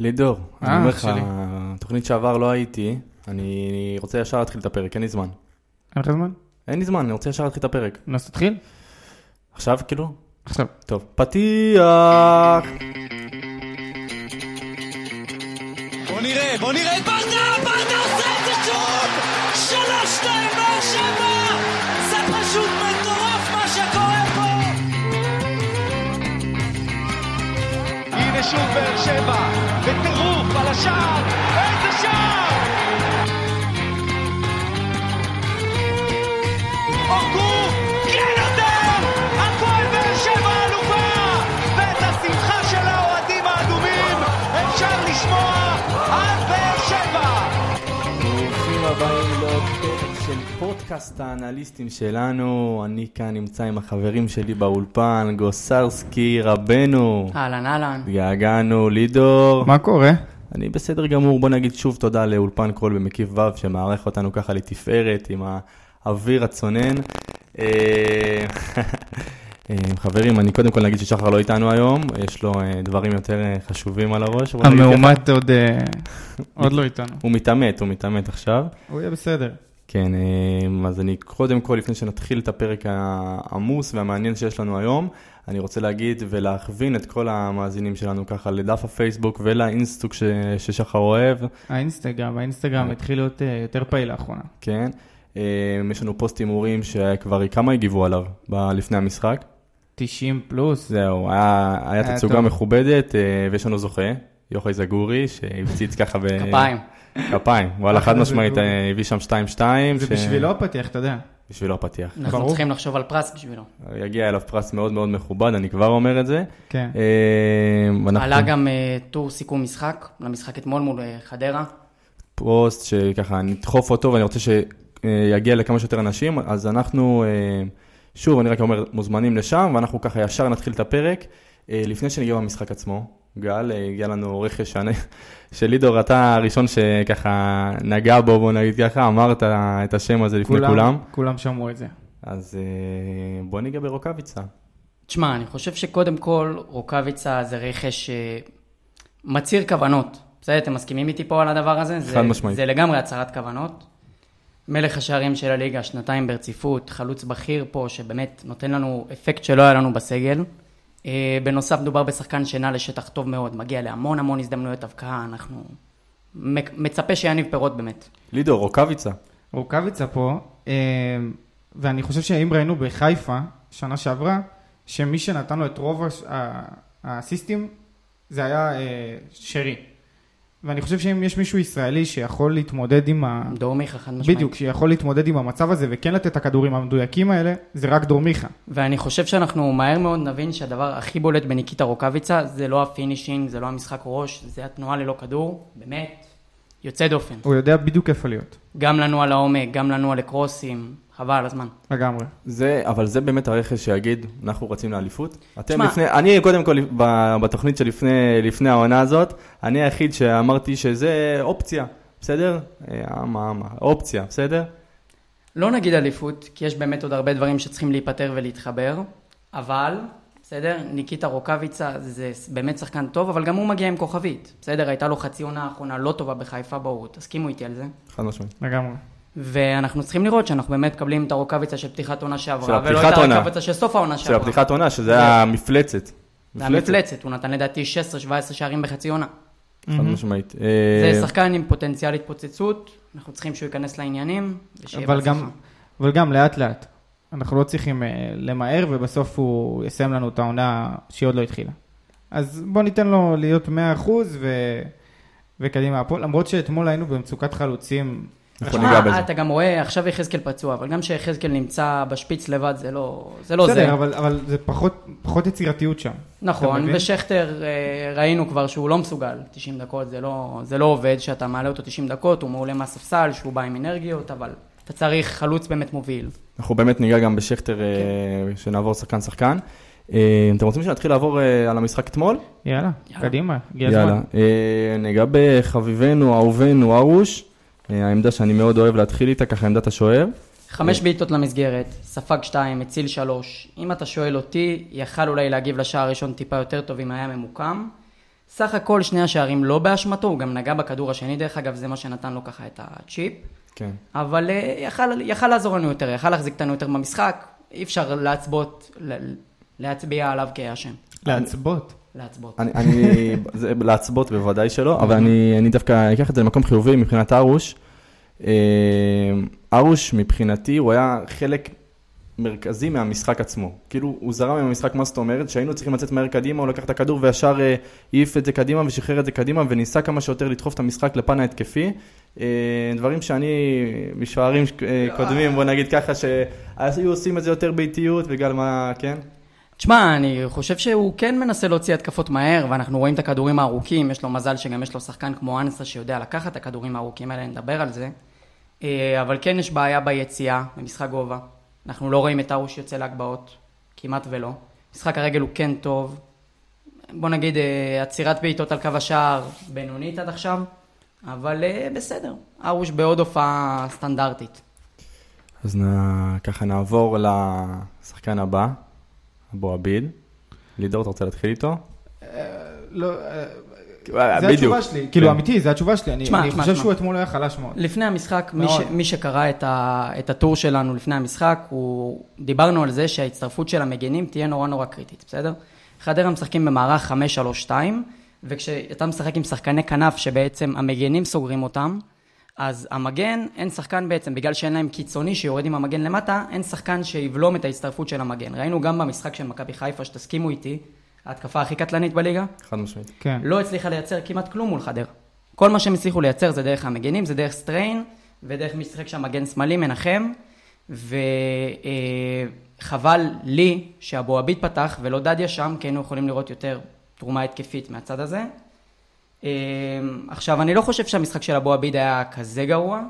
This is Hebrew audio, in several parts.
לידור, אה, אני אומר לך, שלי. תוכנית שעבר לא הייתי, אני רוצה ישר להתחיל את הפרק, אין לי זמן. אין לך זמן? אין לי זמן, אני רוצה ישר להתחיל את הפרק. אז תתחיל. עכשיו כאילו? עכשיו. טוב. פתיח! בוא נראה, בוא נראה את ברדה, ברדה עושה את זה שוב! שלוש, שתיים, באר שבע! זה פשוט מטורף מה שקורה פה! הנה שוב באר שבע, השער, איזה שער! אורגו, כן יותר! הפועל באר שבע אלופה! ואת השמחה של האוהדים האדומים אפשר לשמוע על באר שבע! ברוכים הבאים לעוד פרק של פודקאסט האנליסטים שלנו. אני כאן נמצא עם החברים שלי באולפן, גוסרסקי, רבנו. אהלן אהלן. התגעגענו, לידור. מה קורה? אני בסדר גמור, בוא נגיד שוב תודה לאולפן קול במקיף ו' שמארח אותנו ככה לתפארת עם האוויר הצונן. אה, אה, חברים, אני קודם כל נגיד ששחר לא איתנו היום, יש לו אה, דברים יותר חשובים על הראש. המאומת עוד עוד לא איתנו. הוא מתעמת, הוא מתעמת עכשיו. הוא יהיה בסדר. כן, אה, אז אני קודם כל, לפני שנתחיל את הפרק העמוס והמעניין שיש לנו היום, אני רוצה להגיד ולהכווין את כל המאזינים שלנו ככה לדף הפייסבוק ולאינסטוק ש- ששחר אוהב, האינסטגרם, האינסטגרם התחיל להיות אה, יותר פעיל לאחרונה. כן. אה, יש לנו פוסט הימורים שכבר כמה הגיבו עליו ב- לפני המשחק. 90 פלוס. זהו, היה, היה היה תצוגה טוב. מכובדת, אה, ויש לנו זוכה, יוחאי זגורי, שהפציץ ככה ב... כפיים. כפיים, וואלה, חד משמעית. אה, הביא שם 2-2. זה בשבילו הפתיח, אתה יודע. בשבילו הפתיח. אנחנו ברור. צריכים לחשוב על פרס בשבילו. יגיע אליו פרס מאוד מאוד מכובד, אני כבר אומר את זה. כן. אה, עלה גם אה, טור סיכום משחק, למשחק אתמול מול חדרה. פוסט שככה נדחוף אותו ואני רוצה שיגיע לכמה שיותר אנשים, אז אנחנו, שוב, אני רק אומר, מוזמנים לשם, ואנחנו ככה ישר נתחיל את הפרק. לפני שנגיע במשחק עצמו, גל, אה, הגיע לנו רכש שאני- שלידור, אתה הראשון שככה נגע בו, בוא נגיד ככה, אמרת את השם הזה לפני כולם. כולם שמעו את זה. אז אה, בוא ניגע ברוקאביצה. תשמע, אני חושב שקודם כל רוקאביצה זה רכש אה, מצהיר כוונות. בסדר, אתם מסכימים איתי פה על הדבר הזה? זה- חד משמעית. זה לגמרי הצהרת כוונות. מלך השערים של הליגה, שנתיים ברציפות, חלוץ בכיר פה, שבאמת נותן לנו אפקט שלא היה לנו בסגל. אה, בנוסף, מדובר בשחקן שנע לשטח טוב מאוד, מגיע להמון המון הזדמנויות הבקעה, אנחנו מצפה שיניב פירות באמת. לידור, רוקאביצה. רוקאביצה פה, אה, ואני חושב שאם ראינו בחיפה, שנה שעברה, שמי שנתן לו את רוב האסיסטים, זה היה אה, שרי. ואני חושב שאם יש מישהו ישראלי שיכול להתמודד עם ה... דור מיכה חד משמעית. בדיוק, שיכול להתמודד עם המצב הזה וכן לתת את הכדורים המדויקים האלה, זה רק דור מיכה. ואני חושב שאנחנו מהר מאוד נבין שהדבר הכי בולט בניקיטה רוקאביצה זה לא ה finishing, זה לא המשחק ראש, זה התנועה ללא כדור, באמת, יוצא דופן. הוא יודע בדיוק איפה להיות, גם לנוע לעומק, גם לנוע לקרוסים, חבל על הזמן. לגמרי. זה, אבל זה באמת הרכש שיגיד, אנחנו רצים לאליפות. אתם תשמע- לפני, אני קודם כל ב- בתוכנית שלפני לפני העונה הזאת, אני היחיד שאמרתי שזה אופציה, בסדר? אה, מה, מה, אופציה, בסדר? לא נגיד אליפות, כי יש באמת עוד הרבה דברים שצריכים להיפטר ולהתחבר, אבל, בסדר, ניקיטה רוקאביצה זה באמת שחקן טוב, אבל גם הוא מגיע עם כוכבית. בסדר, הייתה לו חצי עונה האחרונה לא טובה בחיפה, בואו, תסכימו איתי על זה. חד משמעית. לגמרי. ואנחנו צריכים לראות שאנחנו באמת מקבלים את הרוקאביצה של פתיחת עונה של שעברה, ולא את. הרוקאביצה של סוף העונה של שעברה. הפתיחת עונה, שזה היה מפלצת. זה המפלצת, הוא נתן לדעתי 16-17 שערים בחצי עונה. חד משמעית. אה, זה שחקן עם פוטנציאל התפוצצות, אנחנו צריכים שהוא ייכנס לעניינים, ושיהיה אבל בהצלחה. גם, אבל גם לאט לאט. אנחנו לא צריכים אה, למהר ובסוף הוא יסיים לנו את העונה שהיא עוד לא התחילה. אז בוא ניתן לו להיות 100% ו... וקדימה הפועל, למרות שאתמול היינו במצוקת חלוצים. אנחנו ניגע בזה. תשמע, אתה גם רואה, עכשיו יחזקאל פצוע, אבל גם כשיחזקאל נמצא בשפיץ לבד, זה לא זה. לא. בסדר, אבל, אבל זה פחות, פחות יצירתיות שם. נכון? ושכטר, אה, ראינו כבר שהוא לא מסוגל, 90 דקות, זה לא, זה לא עובד, שאתה מעלה אותו 90 דקות, הוא מעולה מהספסל, שהוא בא עם אנרגיות, אבל אתה צריך חלוץ באמת מוביל. אנחנו באמת ניגע גם בשכטר, אה, שנעבור שחקן שחקן. אה, אתם רוצים שנתחיל לעבור אה, על המשחק אתמול? יאללה, יאללה. קדימה, הגיע יאללה. הזמן. אה, ניגע בחביבנו, אהובנו, ארוש. אה, העמדה שאני מאוד אוהב להתחיל איתה, ככה עמדת השוער. חמש בעיטות למסגרת, ספג שתיים, הציל שלוש. אם אתה שואל אותי, יכל אולי להגיב לשער הראשון טיפה יותר טוב אם היה ממוקם. סך הכל שני השערים לא באשמתו, הוא גם נגע בכדור השני, דרך אגב, זה מה שנתן לו ככה את הצ'יפ. כן. אבל אה, יכל, יכל לעזור לנו יותר, יכל להחזיק אותנו יותר במשחק, אי אפשר להצבות, להצביע עליו כאשם. להצבות. להצבות. אני, אני זה, להצבות בוודאי שלא, אבל אני, אני דווקא אקח את זה למקום חיובי מבחינת ארוש. אה, ארוש מבחינתי הוא היה חלק מרכזי מהמשחק עצמו. כאילו הוא זרם עם המשחק, מה זאת אומרת? שהיינו צריכים לצאת מהר קדימה, הוא לקח את הכדור וישר אה, העיף את זה קדימה ושחרר את זה קדימה וניסה כמה שיותר לדחוף את המשחק לפן ההתקפי. אה, דברים שאני, משוערים קודמים, בוא נגיד ככה, שהיו עושים את זה יותר באיטיות בגלל מה, כן? תשמע, אני חושב שהוא כן מנסה להוציא התקפות מהר, ואנחנו רואים את הכדורים הארוכים, יש לו מזל שגם יש לו שחקן כמו אנסה שיודע לקחת את הכדורים הארוכים האלה, נדבר על זה. אה, אבל כן יש בעיה ביציאה, במשחק גובה. אנחנו לא רואים את ארוש יוצא להגבהות, כמעט ולא. משחק הרגל הוא כן טוב. בוא נגיד, אה, עצירת בעיטות על קו השער, בינונית עד עכשיו, אבל אה, בסדר. ארוש בעוד הופעה סטנדרטית. אז נ... ככה נעבור לשחקן הבא, אבו עביד. לידור, אתה רוצה להתחיל איתו? לא, אה, אה, זה בדיוק. התשובה שלי, כאילו כן. אמיתי, זה התשובה שלי, אני חושב. שהוא אתמול היה חלש מאוד. לפני המשחק, מי, ש, מאוד. מי שקרא את, הטור שלנו לפני המשחק, דיברנו על זה שההצטרפות של המגנים תהיה נורא נורא קריטית, בסדר? חדרה משחקים במערך 5-3-2, וכשאתה משחק עם שחקני כנף שבעצם המגנים סוגרים אותם, אז המגן, אין שחקן בעצם, בגלל שאין להם קיצוני שיורד עם המגן למטה, אין שחקן שיבלום את ההצטרפות של המגן. ראינו גם במשחק של מכבי חיפה, שתסכימו איתי, ההתקפה הכי קטלנית בליגה, חד משמעית. כן. לא הצליחה לייצר כמעט כלום מול חדרה. כל מה שהם הצליחו לייצר זה דרך המגנים, זה דרך סטריין, ודרך מי ששיחק שם מגן שמאלי, מנחם, וחבל לי שאבו עביד פתח ולא דדיה שם, כי היינו יכולים לראות יותר תרומה התקפית מהצד הזה. אה, עכשיו, אני לא חושב שהמשחק של אבו עביד היה כזה גרוע.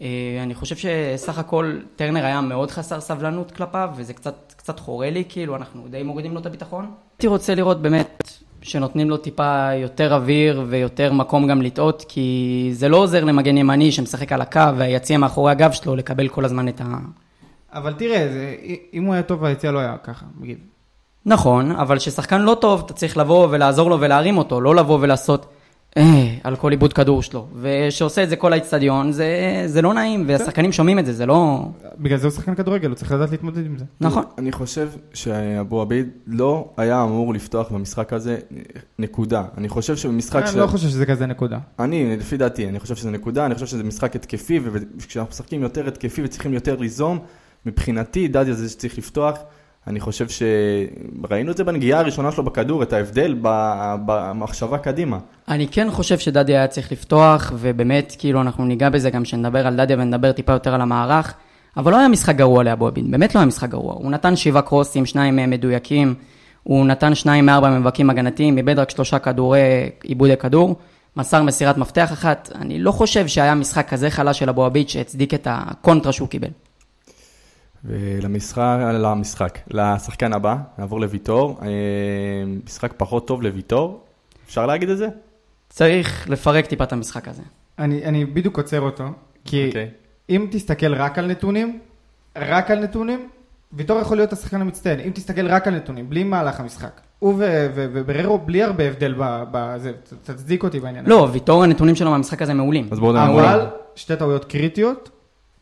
אה, אני חושב שסך הכל טרנר היה מאוד חסר סבלנות כלפיו, וזה קצת, קצת חורה לי, כאילו, אנחנו די מורידים לו את הביטחון. הייתי רוצה לראות באמת שנותנים לו טיפה יותר אוויר ויותר מקום גם לטעות, כי זה לא עוזר למגן ימני שמשחק על הקו והיציע מאחורי הגב שלו לקבל כל הזמן את ה... אבל תראה, זה- אם הוא היה טוב ביציאה לא היה ככה, נגיד. נכון, אבל כששחקן לא טוב, אתה צריך לבוא ולעזור לו ולהרים אותו, לא לבוא ולעשות אה, על כל עיבוד כדור שלו. וכשעושה את זה כל האיצטדיון, זה, זה לא נעים, והשחקנים שומעים את זה, זה לא... בגלל זה הוא שחקן כדורגל, הוא צריך לדעת להתמודד עם זה. נכון. אני חושב שאבו עביד לא היה אמור לפתוח במשחק הזה, נקודה. אני חושב שבמשחק אני לא חושב שזה כזה נקודה. אני, לפי דעתי, אני חושב שזה נקודה, אני חושב שזה משחק התקפי, וכשאנחנו משחקים יותר התקפי וצריכים יותר ליזום, מבחינתי דדיה זה שצריך לפתוח. אני חושב שראינו את זה בנגיעה הראשונה שלו בכדור, את ההבדל במחשבה קדימה. אני כן חושב שדדיה היה צריך לפתוח, ובאמת, כאילו, אנחנו ניגע בזה גם כשנדבר על דדיה ונדבר טיפה יותר על המערך, אבל לא היה משחק גרוע לאבו עביד, באמת לא היה משחק גרוע. הוא נתן שבעה קרוסים, שניים מהם מדויקים, הוא נתן שניים מארבע מאבקים הגנתיים, איבד רק שלושה כדורי עיבודי כדור, מסר מסירת מפתח אחת. אני לא חושב שהיה משחק כזה חלש של אבו עביד שהצדיק את הקונטרה שהוא קיבל. ולמשחק, למשחק, לשחקן הבא, נעבור לוויטור. אה, משחק פחות טוב לוויטור, אפשר להגיד את זה? צריך לפרק טיפה את המשחק הזה. אני אני בדיוק עוצר אותו, כי אוקיי. אם תסתכל רק על נתונים, רק על נתונים, ויטור יכול להיות השחקן המצטיין. אם תסתכל רק על נתונים, בלי מהלך המשחק. הוא ובררו בלי הרבה הבדל בזה, תצדיק אותי בעניין לא, ויטור הנתונים שלו מהמשחק הזה מעולים. אז בואו נעבור. אבל שתי טעויות קריטיות,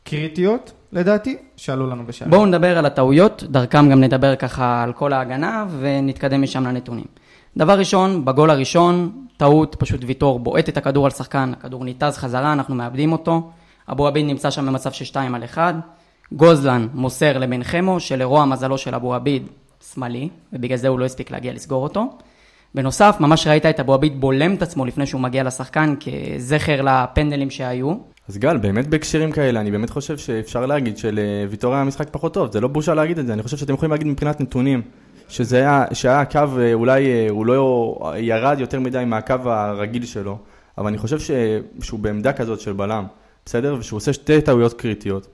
קריטיות לדעתי, שעלו לנו בשער. בואו נדבר על הטעויות, דרכם גם נדבר ככה על כל ההגנה ונתקדם משם לנתונים. דבר ראשון, בגול הראשון, טעות, פשוט ויטור בועט את הכדור על שחקן, הכדור ניתז חזרה, אנחנו מאבדים אותו. אבו עביד נמצא שם במצב של 2 על 1. גוזלן מוסר לבן חמו, שלרוע מזלו של אבו עביד שמאלי, ובגלל זה הוא לא הספיק להגיע לסגור אותו. בנוסף, ממש ראית את אבו עביד בולם את עצמו לפני שהוא מגיע לשחקן, כזכר לפנדלים שהיו. אז גל, באמת בהקשרים כאלה, אני באמת חושב שאפשר להגיד שלוויטור היה משחק פחות טוב, זה לא בושה להגיד את זה, אני חושב שאתם יכולים להגיד מבחינת נתונים, שזה היה, שהיה קו, אה, אולי אה, הוא לא ירד יותר מדי מהקו הרגיל שלו, אבל אני חושב ש, שהוא בעמדה כזאת של בלם, בסדר? ושהוא עושה שתי טעויות קריטיות.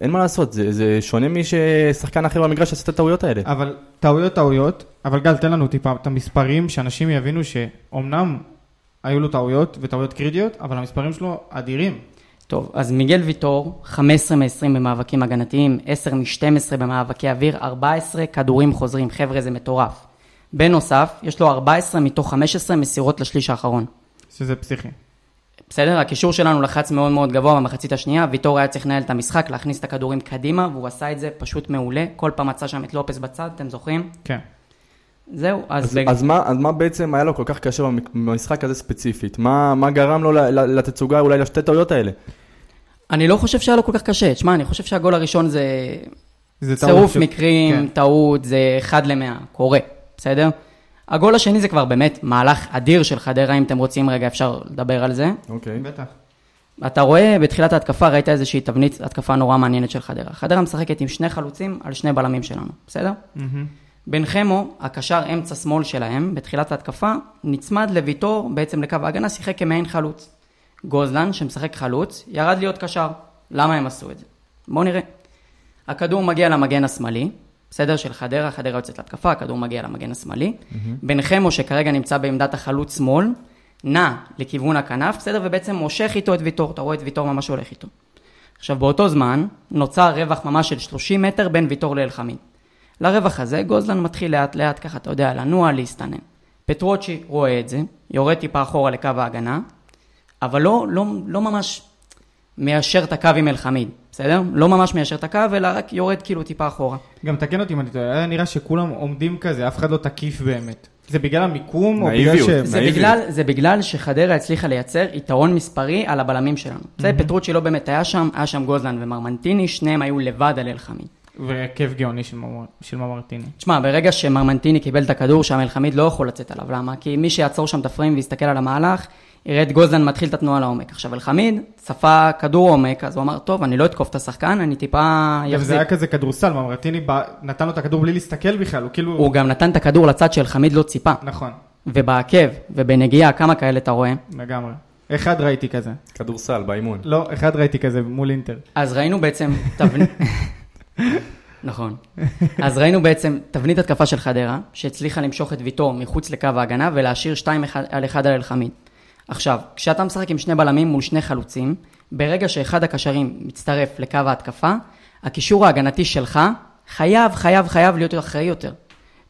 אין מה לעשות, זה, זה שונה מששחקן אחר במגרש עשה את הטעויות האלה. אבל טעויות טעויות, אבל גל תן לנו טיפה את המספרים, שאנשים יבינו שאומנם היו לו טעויות וטעויות קריטיות, אבל המספרים שלו אדירים. טוב, אז מיגל ויטור, 15 מ-20 במאבקים הגנתיים, 10 מ-12 במאבקי אוויר, 14 כדורים חוזרים. חבר'ה, זה מטורף. בנוסף, יש לו 14 מתוך 15 מסירות לשליש האחרון. שזה פסיכי. בסדר? הקישור שלנו לחץ מאוד מאוד גבוה במחצית השנייה, ויטור היה צריך לנהל את המשחק, להכניס את הכדורים קדימה, והוא עשה את זה פשוט מעולה. כל פעם מצא שם את לופס בצד, אתם זוכרים? כן. זהו, אז... אז, בג- אז, מה, אז מה בעצם היה לו כל כך קשה במשחק הזה ספציפית? מה, מה גרם לו ל- ל- לתצוגה אולי לשתי טעויות האלה? אני לא חושב שהיה לו כל כך קשה. תשמע, אני חושב שהגול הראשון זה זה טעות צירוף ש- מקרים, כן. טעות, זה אחד למאה, קורה, בסדר? הגול השני זה כבר באמת מהלך אדיר של חדרה, אם אתם רוצים רגע אפשר לדבר על זה. אוקיי. בטח. אתה רואה בתחילת ההתקפה, ראית איזושהי תבנית התקפה נורא מעניינת של חדרה. חדרה משחקת עם שני חלוצים על שני בלמים שלנו, בסדר? מהמם. בן חמו, הקשר אמצע שמאל שלהם, בתחילת ההתקפה, נצמד לויטור, בעצם לקו ההגנה, שיחק כמעין חלוץ. גוזלן, שמשחק חלוץ, ירד להיות קשר. למה הם עשו את זה? בואו נראה. הכדור מגיע למגן השמאלי, בסדר? של חדרה, חדרה יוצאת להתקפה, הכדור מגיע למגן השמאלי. בן חמו, שכרגע נמצא בעמדת החלוץ שמאל, נע לכיוון הכנף, בסדר? ובעצם מושך איתו את ויטור, אתה רואה את ויטור ממש הולך איתו. עכשיו, באותו זמן, נוצר רווח ממש של 30 מטר בין ויטור לאלחמיד. לרווח הזה, גוזלן מתחיל לאט לאט, ככה, אתה יודע, לנוע, להסתנן. פטרוצ'י רואה את זה, יורד טיפה אחורה לקו ההגנה, אבל לא, לא, לא ממש מיישר את הקו עם אלחמיד, בסדר? לא ממש מיישר את הקו, אלא רק יורד כאילו טיפה אחורה. גם תקן אותי אם אני טועה, היה נראה שכולם עומדים כזה, אף אחד לא תקיף באמת. זה בגלל המיקום, או בגלל. ש... זה. בגלל, זה בגלל שחדרה הצליחה לייצר יתרון מספרי על הבלמים שלנו. זה פטרוצ'י לא באמת היה שם, היה שם גוזלן ומרמנטיני, שניהם היו לבד על אלחמיד. והרכב גאוני של מר- של ממרטיני. תשמע, ברגע שמרמנטיני קיבל את הכדור, שם אלחמיד לא יכול לצאת עליו, למה? כי מי שיעצור שם את הפריים ויסתכל על המהלך, יראה את גוזלן מתחיל את התנועה לעומק. עכשיו, אלחמיד צפה כדור עומק, אז הוא אמר, טוב, אני לא אתקוף את השחקן, אני טיפה גם זה יחזיק. היה כזה כדורסל, ממרטיני בא- נתן לו את הכדור בלי להסתכל בכלל, הוא כאילו... הוא גם נתן את הכדור לצד שאלחמיד לא ציפה. נכון, ובעקב ובנגיעה, כמה כאלה אתה רואה? לגמרי. אחד ראיתי כזה. כדורסל באימון. לא, אחד ראיתי כזה מול אינטר. אז ראינו בעצם תבנית... נכון. אז ראינו בעצם תבנית התקפה של חדרה, שהצליחה למשוך את ויטור מחוץ לקו ההגנה ולהשאיר 2 על 1 על אלחמיד. עכשיו, כשאתה משחק עם שני בלמים מול שני חלוצים, ברגע שאחד הקשרים מצטרף לקו ההתקפה, הקישור ההגנתי שלך חייב, חייב, חייב להיות אחראי יותר.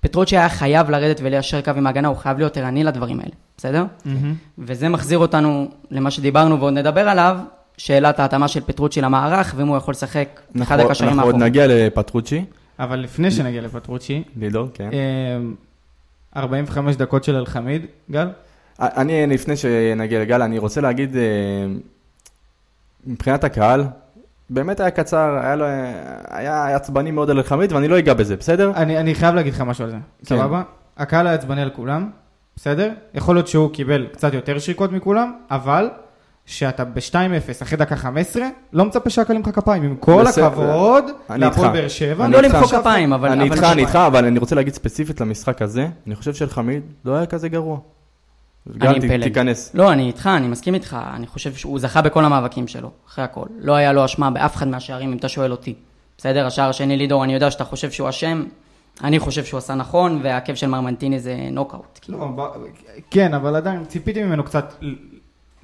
פטרוצ'י היה חייב לרדת וליישר קו עם ההגנה, הוא חייב להיות ערני לדברים האלה, בסדר? וזה מחזיר אותנו למה שדיברנו ועוד נדבר עליו, שאלת ההתאמה של פטרוצ'י למערך, ואם הוא יכול לשחק אחד אנחנו, הקשרים אנחנו עוד. נגיע לפטרוצ'י, אבל לפני שנגיע לפטרוצ'י, לידור, כן. אמ, 45 דקות של אלחמיד, גל? אני, לפני שנגיע לגל, אני רוצה להגיד, אה, מבחינת הקהל, באמת היה קצר, היה לו, היה עצבני מאוד על אלחמיד, ואני לא אגע בזה, בסדר? אני, אני חייב להגיד לך משהו על זה, כן. סבבה? הקהל היה עצבני על כולם, בסדר? יכול להיות שהוא קיבל קצת יותר שריקות מכולם, אבל שאתה ב-2-0 אחרי דקה 15, לא מצפה שהקהל ימחא כפיים. עם כל בסדר. הכבוד, להפועל. באר שבע. אני לא. למחוא כפיים, אבל... אני איתך, אני איתך, אבל אני רוצה להגיד ספציפית למשחק הזה, אני חושב שאלחמיד לא היה כזה גרוע. אני ת- פלג. תיכנס. לא, אני איתך, אני מסכים איתך, אני חושב שהוא זכה בכל המאבקים שלו, אחרי הכל. לא היה לו אשמה באף אחד מהשערים, אם אתה שואל אותי. בסדר, השער השני לידור, אני יודע שאתה חושב שהוא אשם, אני חושב שהוא עשה נכון, והעקב של מרמנטיני זה נוקאוט. כאילו. לא, כן, אבל עדיין ציפיתי ממנו קצת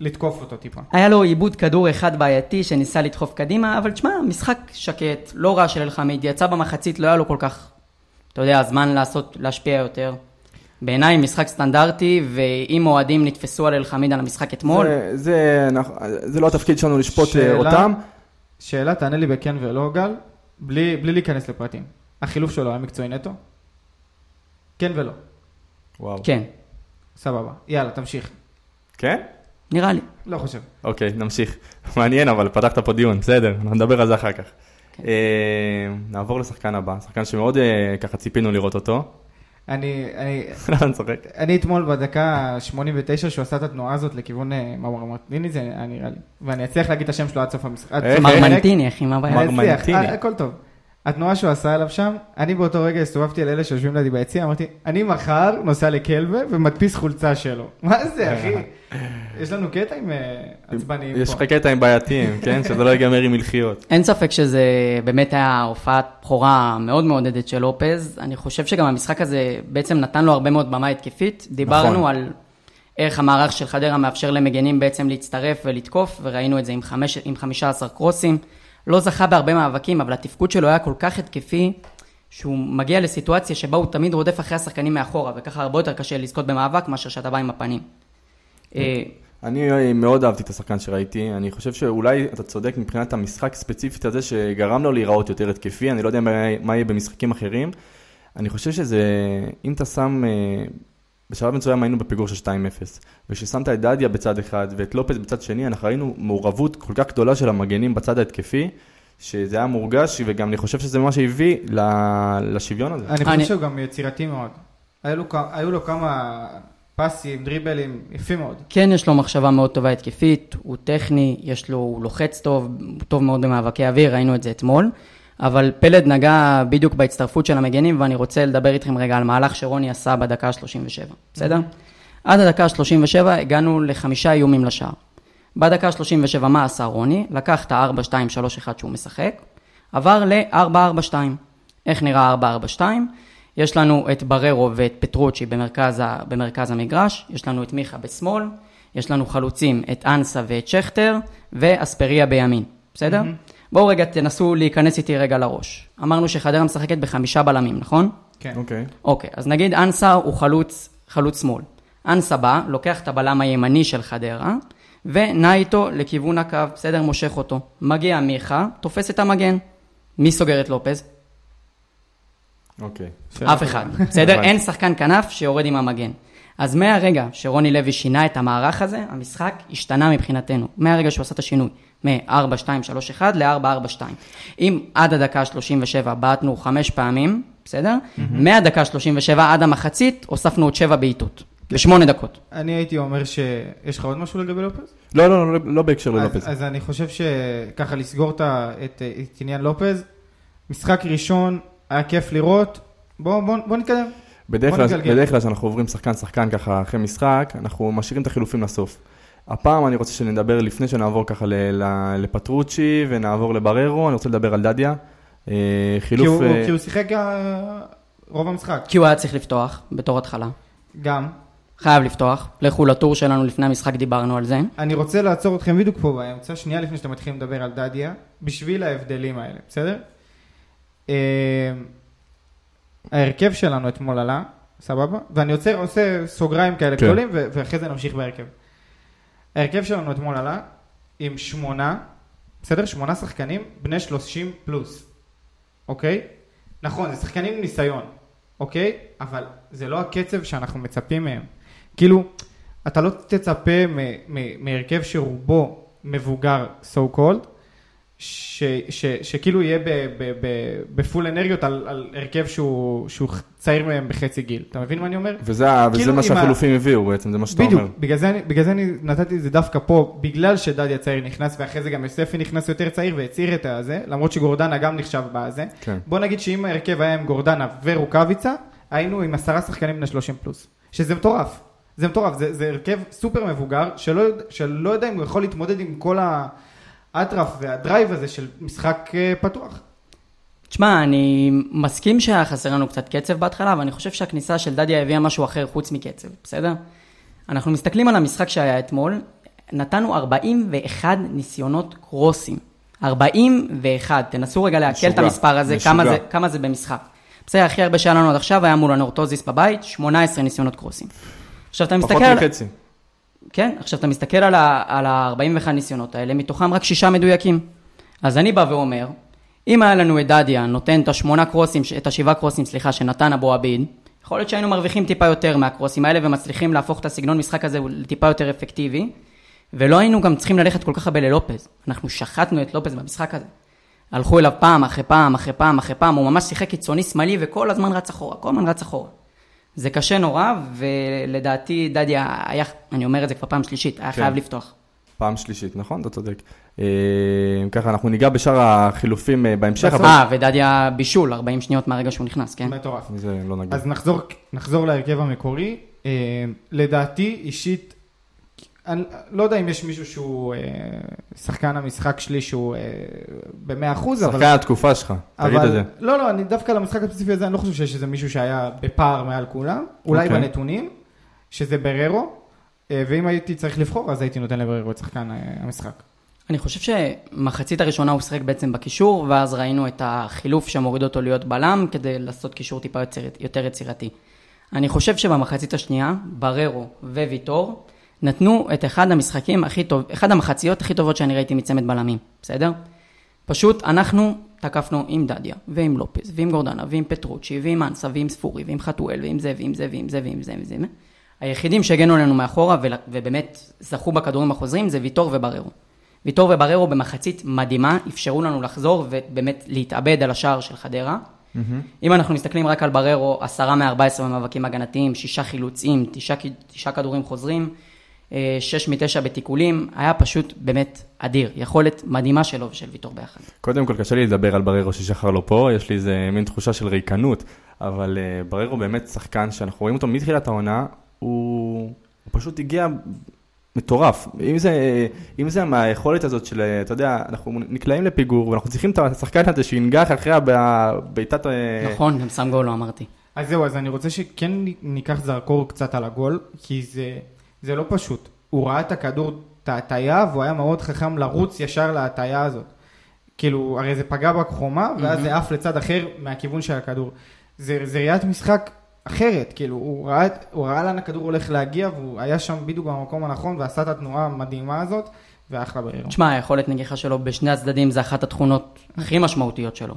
לתקוף אותו טיפה. היה לו עיבוד כדור אחד בעייתי שניסה לדחוף קדימה, אבל תשמע, משחק שקט, לא רע של אלחמיד, יצא במחצית, לא היה לו כל כך, אתה יודע, זמן לעשות, להשפיע יותר. בעיניי משחק סטנדרטי, ואם אוהדים נתפסו על אלחמיד על המשחק אתמול, זה- זה זה לא התפקיד שלנו לשפוט אה, שאלה? אותם. שאלה, תענה לי בכן ולא, גל, בלי, בלי להיכנס לפרטים. החילוף שלו היה מקצועי נטו? כן ולא. וואו. כן, סבבה. יאללה, תמשיך. כן? נראה לי. לא חושב. אוקיי, נמשיך. מעניין, אבל פתחת פה דיון, בסדר, אנחנו נדבר על זה אחר כך. כן. אה, נעבור לשחקן הבא, שחקן שמאוד אה, ככה ציפינו לראות אותו. אני, אני, לא, אני צוחק. אני אתמול בדקה 89 שהוא עשה את התנועה הזאת לכיוון אה, מרמר מרטיני, זה היה נראה לי. ואני אצליח להגיד את השם שלו עד סוף המשחק. מרמנטיני, אחי, מה הבעיה? מרמנטיני. הכל טוב. התנועה שהוא עשה עליו שם, אני באותו רגע הסתובבתי על אלה שיושבים לידי ביציע, אמרתי, אני מחר נוסע לקלבה ומדפיס חולצה שלו. מה זה, אחי? יש לנו קטע עם אה, עצבניים יש פה. לך קטע עם בעייתיים, כן? שזה לא ייגמר עם מלחיות. אין ספק שזה באמת היה הופעת בכורה מאוד מעודדת של לופז. אני חושב שגם המשחק הזה בעצם נתן לו הרבה מאוד במה התקפית. דיברנו נכון. על איך המערך של חדרה מאפשר למגנים בעצם להצטרף ולתקוף, וראינו את זה עם 15 קרוסים. לא זכה בהרבה מאבקים, אבל התפקוד שלו היה כל כך התקפי, שהוא מגיע לסיטואציה שבה הוא תמיד רודף אחרי השחקנים מאחורה, וככה הרבה יותר קשה לזכות במאבק מאשר שאתה בא עם הפנים. אה, אני מאוד אהבתי את השחקן שראיתי, אני חושב שאולי אתה צודק מבחינת המשחק ספציפית הזה שגרם לו להיראות יותר התקפי, אני לא יודע מה, מה יהיה במשחקים אחרים. אני חושב שזה, אם אתה שם, אה, בשלב מסוים היינו בפיגור של 2-0, וכששמת את דדיה בצד אחד ואת לופס בצד שני, אנחנו ראינו מעורבות כל כך גדולה של המגנים בצד ההתקפי, שזה היה מורגש, וגם אני חושב שזה מה שהביא לשוויון הזה. אני חושב שהוא גם יצירתי מאוד. היו לו, היו לו כמה פסים, דריבלים, יפים מאוד. כן, יש לו מחשבה מאוד טובה התקפית, הוא טכני, יש לו, הוא לוחץ טוב, הוא טוב מאוד במאבקי אוויר, ראינו את זה אתמול. אבל פלד נגע בדיוק בהצטרפות של המגנים, ואני רוצה לדבר איתכם רגע על מהלך שרוני עשה בדקה ה-37, בסדר? עד הדקה ה-37 הגענו לחמישה איומים לשער. בדקה ה-37 מה עשה רוני? לקח את ה-4-2-3-1 שהוא משחק, עבר ל-4-4-2. איך נראה 4-4-2? יש לנו את בררו ואת פטרוצ'י במרכז, ה, במרכז המגרש, יש לנו את מיכה בשמאל, יש לנו חלוצים את אנסה ואת שכטר, ואספריה בימין, בסדר? Mm-hmm. בואו רגע תנסו להיכנס איתי רגע לראש. אמרנו שחדרה משחקת בחמישה בלמים, נכון? כן. אוקיי. Okay. אוקיי, okay, אז נגיד אנסה הוא חלוץ, חלוץ שמאל. אנסה בא, לוקח את הבלם הימני של חדרה, ונע איתו לכיוון הקו, בסדר? מושך אותו. מגיע מיכה, תופס את המגן. מי סוגר את לופז? אוקיי. אף אחד, בסדר? אין שחקן כנף שיורד עם המגן. אז מהרגע שרוני לוי שינה את המערך הזה, המשחק השתנה מבחינתנו. מהרגע שהוא עשה את השינוי. מ-4-2-3-1 ל-4-4-2. אם עד הדקה ה-37 בעטנו חמש פעמים, בסדר? מהדקה ה-37 עד המחצית הוספנו עוד שבע בעיטות. בשמונה דקות. אני הייתי אומר שיש לך עוד משהו לגבי לופז? לא, לא, לא, לא בהקשר ללופז. אז אני חושב שככה לסגור את, את, את עניין לופז, משחק ראשון, היה כיף לראות, בואו בוא, בוא נתקדם. בדרך כלל, בדרך כלל כשאנחנו עוברים שחקן שחקן ככה אחרי משחק, אנחנו משאירים את החילופים לסוף. הפעם אני רוצה שנדבר, לפני שנעבור ככה לפטרוצ'י ונעבור לבררו, אני רוצה לדבר על דדיה. אה, חילוף... כי הוא, אה, כי הוא שיחק אה, רוב המשחק. כי הוא היה צריך לפתוח בתור התחלה. גם. חייב לפתוח. לכו לטור שלנו לפני המשחק, דיברנו על זה. אני רוצה לעצור אתכם בדיוק פה באמצע, שנייה לפני שאתם מתחילים לדבר על דדיה, בשביל ההבדלים האלה, בסדר? ההרכב שלנו אתמול עלה, סבבה? ואני עוצר, עושה סוגריים כאלה כן. גדולים, ואחרי זה נמשיך בהרכב. ההרכב שלנו אתמול עלה עם שמונה, בסדר? שמונה שחקנים בני שלושים פלוס, אוקיי? נכון, זה שחקנים עם ניסיון, אוקיי? אבל זה לא הקצב שאנחנו מצפים מהם. כאילו, אתה לא תצפה מהרכב שרובו מבוגר, so called, ש, ש, שכאילו יהיה בפול אנרגיות על, על הרכב שהוא, שהוא צעיר מהם בחצי גיל. אתה מבין מה אני אומר? וזה, כאילו וזה מה שהחילופים הביאו בעצם, זה מה שאתה בדיוק, אומר. בדיוק, בגלל, בגלל זה אני נתתי את זה דווקא פה, בגלל שדדיה צעיר נכנס, ואחרי זה גם יוספי נכנס יותר צעיר והצעיר את הזה, למרות שגורדנה גם נחשב בזה. כן. בוא נגיד שאם ההרכב היה עם גורדנה ורוקאביצה, היינו עם עשרה שחקנים בני 30 פלוס. שזה מטורף. זה מטורף, זה, זה הרכב סופר מבוגר, שלא, שלא יודע אם הוא יכול להתמודד עם כל ה... האטרף והדרייב הזה של משחק אה, פתוח. תשמע, אני מסכים שהיה חסר לנו קצת קצב בהתחלה, ואני חושב שהכניסה של דדיה הביאה משהו אחר חוץ מקצב, בסדר? אנחנו מסתכלים על המשחק שהיה אתמול, נתנו 41 ניסיונות קרוסים. 41, תנסו רגע לעכל את המספר הזה, כמה זה, כמה זה במשחק. בסדר, הכי הרבה שהיה לנו עד עכשיו היה מול הנורטוזיס בבית, 18 ניסיונות קרוסים. עכשיו אתה מסתכל... פחות מחצי. כן, עכשיו אתה מסתכל על ה-41 ניסיונות האלה, מתוכם רק שישה מדויקים. אז אני בא ואומר, אם היה לנו את דדיה נותן את השמונה קרוסים, את השבעה קרוסים, סליחה, שנתן אבו עביד, יכול להיות שהיינו מרוויחים טיפה יותר מהקרוסים האלה ומצליחים להפוך את הסגנון משחק הזה לטיפה יותר אפקטיבי, ולא היינו גם צריכים ללכת כל כך הרבה ללופז. אנחנו שחטנו את לופז במשחק הזה. הלכו אליו פעם אחרי פעם אחרי פעם אחרי פעם, הוא ממש שיחק קיצוני שמאלי וכל הזמן רץ אחורה, כל הזמן רץ אחורה. זה קשה נורא, ולדעתי דדיה היה, אני אומר את זה כבר פעם שלישית, היה כן. חייב לפתוח. פעם שלישית, נכון, אתה צודק. אה, ככה, אנחנו ניגע בשאר החילופים אה, בהמשך. אה, ודדיה בישול, 40 שניות מהרגע שהוא נכנס, כן? מטורף. זה לא נגיד. אז נחזור, נחזור להרכב המקורי. אה, לדעתי, אישית, אני לא יודע אם יש מישהו שהוא אה, שחקן המשחק שלי שהוא אה, במאה אחוז, אבל... שחקן התקופה שלך, תגיד את זה. לא, לא, אני דווקא למשחק הספציפי הזה, אני לא חושב שיש איזה מישהו שהיה בפער מעל כולם, אולי okay. אוקיי. בנתונים, שזה בררו, אה, ואם הייתי צריך לבחור, אז הייתי נותן לבררו את שחקן המשחק. אני חושב שמחצית הראשונה הוא שיחק בעצם בקישור, ואז ראינו את החילוף שמוריד אותו להיות בלם, כדי לעשות קישור טיפה יותר, יותר יצירתי. אני חושב שבמחצית השנייה, בררו וויטור נתנו את אחד המשחקים הכי טוב, אחד המחציות הכי טובות שאני ראיתי מצמד בלמים, בסדר? פשוט אנחנו תקפנו עם דדיה, ועם לופז, ועם גורדנה, ועם פטרוצ'י, ועם אנסה, ועם ספורי, ועם חתואל, ועם זה, ועם זה, ועם זה, ועם זה, ועם זה. היחידים שהגנו עלינו מאחורה, ובאמת זכו בכדורים החוזרים, זה ויטור ובררו. ויטור ובררו במחצית מדהימה, אפשרו לנו לחזור ובאמת להתאבד על השער של חדרה. Mm-hmm. אם אנחנו מסתכלים רק על בררו, עשרה מ-14 במאבקים הגנתיים, שישה חילוצים, תשעה, תשעה כדורים חוזרים, שש מתשע בתיקולים, היה פשוט באמת אדיר, יכולת מדהימה שלו ושל ויטור ביחד. קודם כל קשה לי לדבר על בררו ששחר לא פה, יש לי איזה מין תחושה של ריקנות, אבל uh, בררו באמת שחקן שאנחנו רואים אותו מתחילת העונה, הוא, הוא פשוט הגיע מטורף. אם זה, אם זה מהיכולת הזאת של, אתה יודע, אנחנו נקלעים לפיגור, ואנחנו צריכים את השחקן הזה שינגח אחרי הבעיטת... אה, נכון, גם שם גול, לא אמרתי. אז זהו, אז אני רוצה שכן ניקח זרקור קצת על הגול, כי זה, זה לא פשוט. הוא ראה את הכדור, את ההטייה, והוא היה מאוד חכם לרוץ ישר להטייה הזאת. כאילו, הרי זה פגע בחומה, ואז mm-hmm. זה עף לצד אחר מהכיוון של הכדור. זה, זה ראיית משחק אחרת, כאילו, הוא ראה, הוא ראה לאן הכדור הולך להגיע, והוא היה שם בדיוק במקום הנכון, ועשה את התנועה המדהימה הזאת, ואחלה בעיר. תשמע, היכולת נגיחה שלו בשני הצדדים זה אחת התכונות הכי משמעותיות שלו.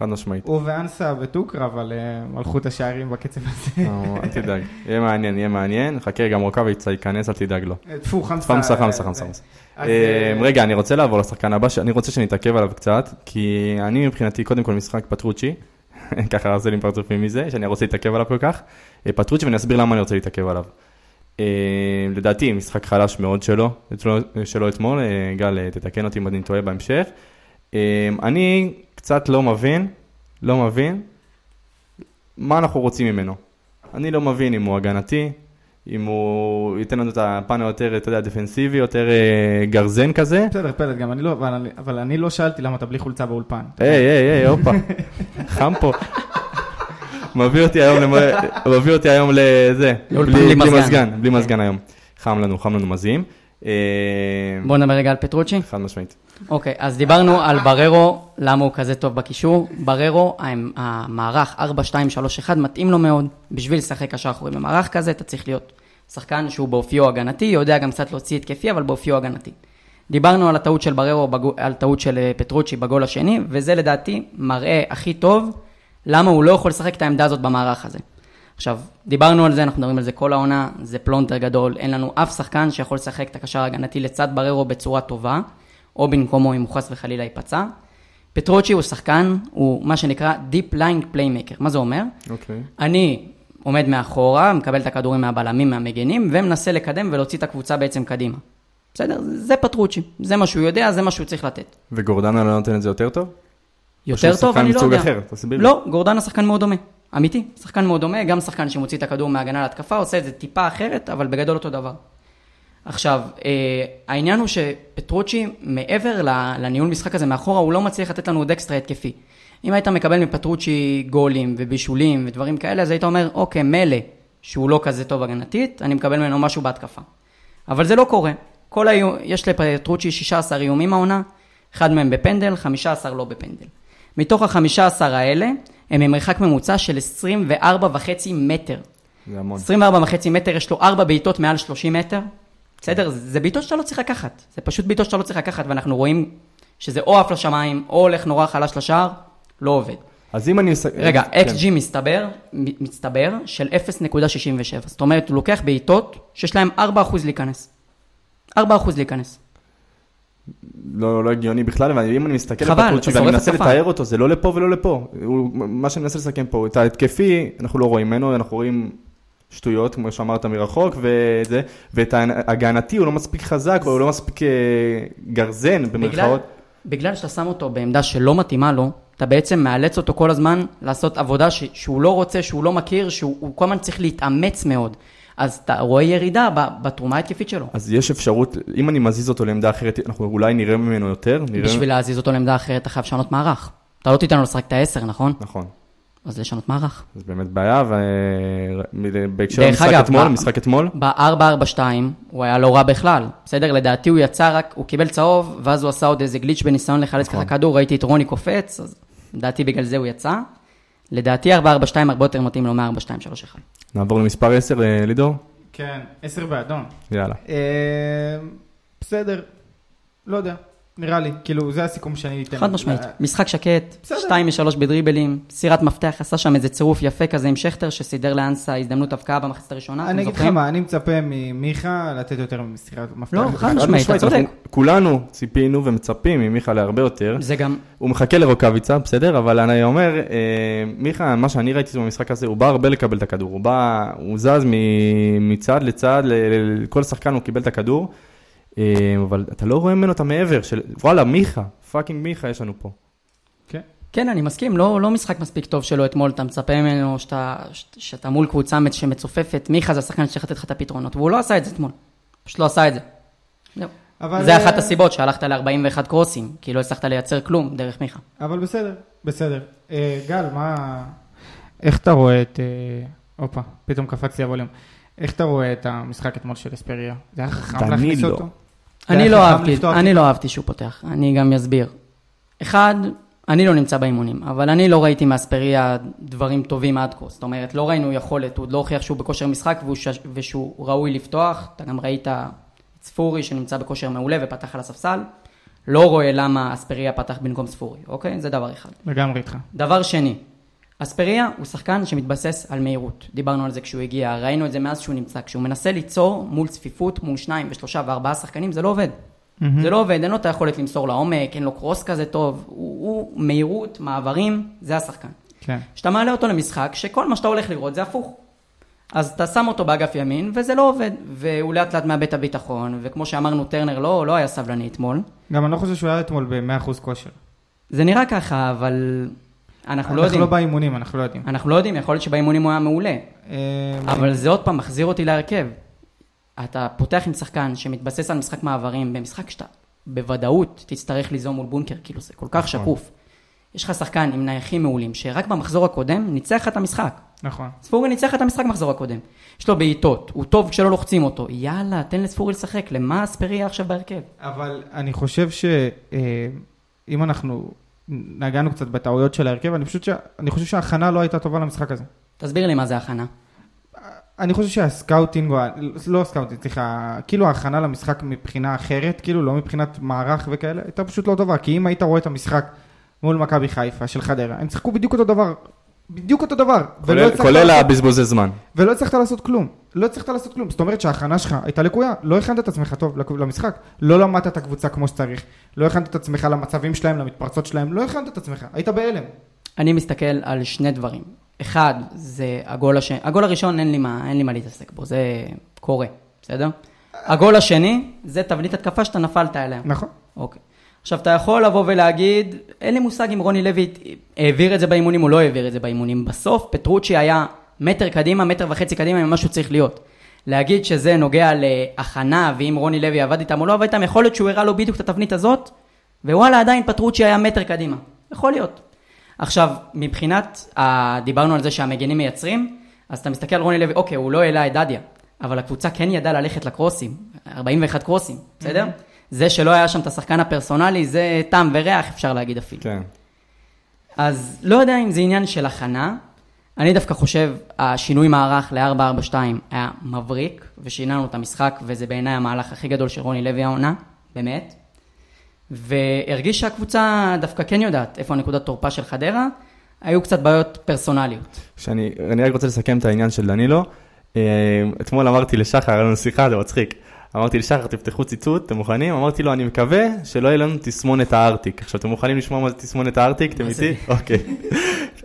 חד משמעית. הוא ואנסה בטוקרה, אבל אה, מלכות השערים בקצב הזה. אה, אל תדאג, יהיה מעניין, יהיה מעניין. חכה, גם רוקאביצה ייכנס, אל תדאג לו. אה, טפו, חמסה. חמסה, חמסה, חמסה. רגע, אני רוצה לעבור לשחקן הבא, אני רוצה שנתעכב עליו קצת, כי אני מבחינתי, קודם כל משחק פטרוצ'י, ככה עושה לי פרצופים מזה, שאני רוצה להתעכב עליו כל כך. פטרוצ'י, ואני אסביר למה אני רוצה להתעכב עליו. לדעתי, משחק חלש מאוד שלו, שלו אתמול, גל, תתקן אותי אם אני טועה בהמשך. אני קצת לא מבין, לא מבין, מה אנחנו רוצים ממנו. אני לא מבין אם הוא הגנתי, אם הוא ייתן לנו את הפן היותר, אתה יודע, דפנסיבי, יותר אה, גרזן כזה. בסדר, פלד, גם אני לא, אבל, אבל אני לא שאלתי למה אתה בלי חולצה באולפן. היי, היי, היי, הופה, חם פה. מביא אותי היום. מביא אותי היום לזה, בלי, בלי מזגן, בלי מזגן היום. חם לנו, חם לנו מזיעים. אה, בוא נדבר רגע על פטרוצ'י. חד משמעית. אוקיי, אז דיברנו על בררו, למה הוא כזה טוב בקישור. בררו, המערך 4-2-3-1 מתאים לו מאוד. בשביל לשחק קשר אחורי במערך כזה, אתה צריך להיות שחקן שהוא באופיו הגנתי, יודע גם קצת להוציא התקפי, אבל באופיו הגנתי. דיברנו על הטעות של בררו, על טעות של אה, פטרוצ'י בגול השני, וזה לדעתי מראה הכי טוב למה הוא לא יכול לשחק את העמדה הזאת במערך הזה. עכשיו, דיברנו על זה, אנחנו מדברים על זה כל העונה, זה פלונטר גדול, אין לנו אף שחקן שיכול לשחק את הקשר ההגנתי לצד בררו בצורה טובה. או במקומו אם הוא חס וחלילה ייפצע. פטרוצ'י הוא שחקן, הוא מה שנקרא Deep Line Playmaker. מה זה אומר? אוקיי. Okay. אני עומד מאחורה, מקבל את הכדורים מהבלמים, מהמגנים, ומנסה לקדם ולהוציא את הקבוצה בעצם קדימה. בסדר? זה פטרוצ'י, זה מה שהוא יודע, זה מה שהוא צריך לתת. וגורדנה לא נותן את זה יותר טוב? יותר טוב, אני לא יודע. או שהוא שחקן מסוג אחר, תסביר לי. לא, גורדנה שחקן מאוד דומה. אמיתי, שחקן מאוד דומה, גם שחקן שמוציא את הכדור מהגנה להתקפה, עושה את זה טיפה אחרת, אבל בגדול אותו דבר. עכשיו, אה, העניין הוא שפטרוצ'י, מעבר לניהול משחק הזה מאחורה, הוא לא מצליח לתת לנו עוד אקסטרה התקפי. אם היית מקבל מפטרוצ'י גולים ובישולים ודברים כאלה, אז היית אומר, אוקיי, מילא שהוא לא כזה טוב הגנתית, אני מקבל ממנו משהו בהתקפה. אבל זה לא קורה. כל האיום, יש לפטרוצ'י 16 איומים העונה, אחד מהם בפנדל, 15 לא בפנדל. מתוך ה-15 האלה, הם ממרחק ממוצע של 24 וחצי מטר. זה המון. 24 וחצי מטר, יש לו 4 בעיטות מעל 30 מטר. בסדר? זה בעיטות שאתה לא צריך לקחת. זה פשוט בעיטות שאתה לא צריך לקחת, ואנחנו רואים שזה או עף לשמיים, או הולך נורא חלש לשער, לא עובד. אז אם אני... רגע, כן. XG מסתבר, מצטבר של 0.67. זאת אומרת, הוא לוקח בעיטות שיש להם 4% להיכנס. 4% להיכנס. לא, לא הגיוני בכלל, ואם אני מסתכל על פטרוצ'י ואני מנסה לתאר אותו, זה לא לפה ולא לפה. הוא, מה שאני מנסה לסכם פה, את ההתקפי, אנחנו לא רואים ממנו, אנחנו רואים שטויות, כמו שאמרת מרחוק, וזה, ואת ההגנתי הוא לא מספיק חזק, הוא לא מספיק אה, גרזן, במרכאות. בגלל, בגלל שאתה שם אותו בעמדה שלא מתאימה לו, אתה בעצם מאלץ אותו כל הזמן לעשות עבודה ש, שהוא לא רוצה, שהוא לא מכיר, שהוא כל הזמן צריך להתאמץ מאוד. אז אתה רואה ירידה בתרומה ההתקפית שלו. אז יש אפשרות, אם אני מזיז אותו לעמדה אחרת, אנחנו אולי נראה ממנו יותר. נראה... בשביל להזיז אותו לעמדה אחרת, אתה חייב לשנות מערך. אתה לא תיתן לו לשחק את העשר, נכון? נכון. אז לשנות מערך. זה באמת בעיה, ובהקשר למשחק אגב, אתמול, משחק אתמול, ב-442 הוא היה לא רע בכלל, בסדר? לדעתי הוא יצא רק, הוא קיבל צהוב, ואז הוא עשה עוד איזה גליץ' בניסיון לחלץ נכון. ככה כדור, ראיתי את רוני קופץ, אז לדעתי בגלל זה הוא יצא. לדעתי 442 הרבה יותר מתאים לו מ-4231. נעבור למספר 10, אה, לידור? כן, עשר באדום. יאללה. אה, בסדר, לא יודע, נראה לי, כאילו, זה הסיכום שאני אתן. חד משמעית. אה, משחק שקט, בסדר. 2 מ-3 בדריבלים, סירת מפתח, עשה שם איזה צירוף יפה כזה עם שכטר, שסידר לאנסה הזדמנות הבקעה במחצית הראשונה, אני אגיד לך? מה, אני מצפה ממיכה לתת יותר ממסירת מפתח. לא, חד משמעית, אתה צודק. כולנו ציפינו ומצפים ממיכה להרבה יותר. זה גם, הוא מחכה לרוקאביצה, בסדר? אבל אני אומר, אה, מיכה, מה שאני ראיתי במשחק הזה, הוא בא הרבה לקבל את הכדור. הוא בא, הוא זז מצד לצד, ל- ל- לכל שחקן הוא קיבל את הכדור. אה, אבל אתה לא רואה ממנו את המעבר של, וואלה, מיכה, fucking מיכה יש לנו פה. כן. כן, אני מסכים, לא, לא משחק מספיק טוב שלו אתמול, אתה מצפה ממנו שאתה, שאתה מול קבוצה מצ- שמצופפת, מיכה זה השחקן שצריך לתת לך את הפתרונות, והוא לא עשה את זה אתמול, פשוט לא עשה את זה. זהו. אבל, זה אחת אה, הסיבות שהלכת ל-41 crossים, כי לא הצלחת לייצר כלום דרך מיכה. אבל בסדר, בסדר. אה, גל, מה... איך אתה רואה את... אה, הופה, פתאום קפץ לי הווליום. איך אתה רואה את המשחק אתמול של אספריה? זה היה חכם. להכניס אותו? אני לא אהבתי, אני? לא אהבתי שהוא פותח, אני גם אסביר. אחד, אני לא נמצא באימונים, אבל אני לא ראיתי מאספריה דברים טובים עד כה. זאת אומרת, לא ראינו יכולת, הוא עוד לא הוכיח שהוא בכושר משחק והוא. ושהוא ראוי לפתוח. אתה גם ראית את ספורי שנמצא בכושר מעולה ופתח על הספסל. לא רואה למה אספריה פתח במקום ספורי, אוקיי? זה דבר אחד. לגמרי איתך. דבר שני, אספריה הוא שחקן שמתבסס על מהירות. דיברנו על זה כשהוא הגיע, ראינו את זה מאז שהוא נמצא. כשהוא מנסה ליצור מול צפיפות, מול שניים ושלושה וארבעה שחקנים, זה לא עובד. זה לא עובד, אין לו את היכולת למסור לעומק, אין לו קרוס כזה טוב. הוא, הוא מהירות, מעברים, זה השחקן. כן. כשאתה מעלה אותו למשחק, שכל מה שאתה הולך לראות זה הפוך. אז אתה שם אותו באגף ימין, וזה לא עובד. והוא לאט לאט מאבד את הביטחון, וכמו שאמרנו, טרנר לא, לא היה סבלני אתמול. גם אני לא חושב שהוא היה אתמול ב-100% כושר. זה נראה ככה, אבל אנחנו לא אנחנו יודעים. לא באימונים, אנחנו לא יודעים. אנחנו לא יודעים, יכול להיות שבאימונים הוא היה מעולה. אה, אבל זה עוד פעם מחזיר אותי להרכב. אתה פותח עם שחקן שמתבסס על משחק מעברים, במשחק שאתה בוודאות תצטרך ליזום מול בונקר, כאילו זה כל כך שקוף. יש לך שחקן עם נייחים מעולים, שרק במחזור הקודם ניצח את המשחק. נכון. ספורי ניצח את המשחק במחזור הקודם. יש לו בעיטות, הוא טוב כשלא לוחצים אותו. יאללה, תן לספורי לשחק, למה אספריה עכשיו בהרכב? אבל אני חושב שאם אנחנו נגענו קצת בטעויות של ההרכב, אני, פשוט ש... אני חושב שההכנה לא הייתה טובה למשחק הזה. תסביר לי מה זה הכנה. אני חושב שה scouting, לא ה scouting, סליחה, כאילו ההכנה למשחק מבחינה אחרת, כאילו לא מבחינת מערך וכאלה, הייתה פשוט לא טובה, כי אם היית רואה את המשחק מול מכבי חיפה של חדרה, הם שיחקו בדיוק אותו דבר, בדיוק אותו דבר, כולל- כולל הבזבוזי זמן. ולא הצלחת לעשות כלום, לא הצלחת לעשות כלום, זאת אומרת שההכנה שלך הייתה לקויה, לא הכנת את עצמך טוב למשחק, לא למדת את הקבוצה כמו שצריך, לא הכנת את עצמך למצבים שלהם, למתפרצות שלהם, לא הכנת את עצמך, היית בהלם. אני מסתכל על שני דברים. אחד, זה הגול השני, הגול הראשון אין לי מה, אין לי מה להתעסק בו, זה קורה, בסדר? הגול השני, זה תבנית התקפה שאתה נפלת עליה. נכון. אוקיי. עכשיו, אתה יכול לבוא ולהגיד, אין לי מושג אם רוני לוי העביר את זה באימונים או לא העביר את זה באימונים. בסוף, פטרוצ'י היה מטר קדימה, מטר וחצי קדימה ממה שהוא צריך להיות. להגיד שזה נוגע להכנה, ואם רוני לוי עבד איתם או לא עבד איתם, יכול להיות שהוא הראה לו בדיוק את התבנית הזאת, ווואלה, עדיין פטרוצ'י היה מטר קדימה. יכול להיות. עכשיו, מבחינת, ה... דיברנו על זה שהמגנים מייצרים, אז אתה מסתכל על רוני לוי, אוקיי, הוא לא העלה את דדיה, אבל הקבוצה כן ידעה ללכת לקרוסים, 41 קרוסים, בסדר? זה שלא היה שם את השחקן הפרסונלי, זה טעם וריח, אפשר להגיד אפילו. כן. אז לא יודע אם זה עניין של הכנה, אני דווקא חושב, השינוי מערך ל-442 היה מבריק, ושינה לנו את המשחק, וזה בעיניי המהלך הכי גדול של רוני לוי העונה, באמת. והרגיש שהקבוצה דווקא כן יודעת איפה הנקודת תורפה של חדרה, היו קצת בעיות פרסונליות. שאני, אני רק רוצה לסכם את העניין של דנילו. אה, אתמול אמרתי לשחר, היה לנו שיחה, זה מצחיק. אמרתי לשחר, תפתחו ציטוט, אתם מוכנים? אמרתי לו, אני מקווה שלא יהיה לנו תסמונת הארטיק. עכשיו, אתם מוכנים לשמוע מה זה תסמונת הארטיק? אתם איתי? אוקיי.